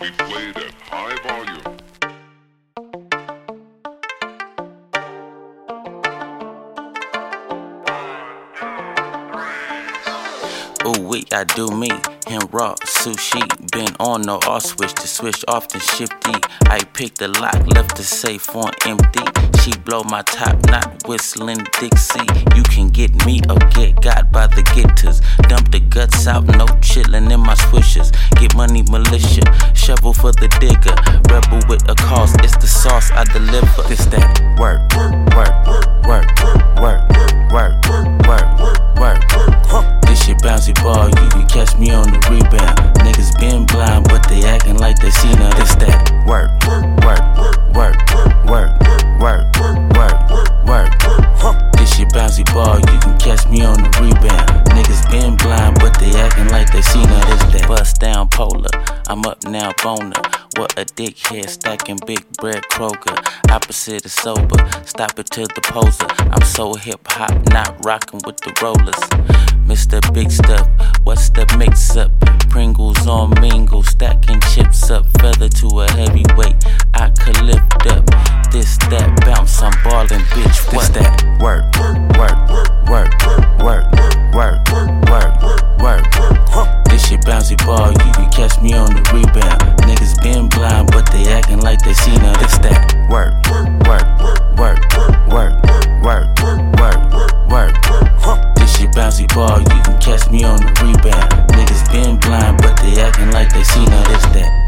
be played at high volume. Ooh, wait, I do me. Him raw, sushi. Been on no off switch to switch off the shifty. I picked the lock, left the safe on empty. She blow my top, not whistling Dixie. You can get me or get got by the getters. Dump the guts out, no chillin' in my swishers. Get money, militia. Shovel for the digger. Rebel with a cause, it's the sauce I deliver. This that work, work, work, work, work, work, work, work, work. This shit bouncy ball, you can catch me on the rebound. Niggas been blind, but they polar. I'm up now, boner. What a dickhead stacking big bread Kroger. Opposite is sober, stop it to the poser. I'm so hip hop, not rocking with the rollers. Mr. Big Stuff, what's the mix up? Pringles on mingle, stacking chips up, feather to a heavyweight. I could lift up this, that bounce, I'm ballin', bitch. What's that? Work, work, work Me on the rebound. Niggas been blind, but they acting like they seen all this that.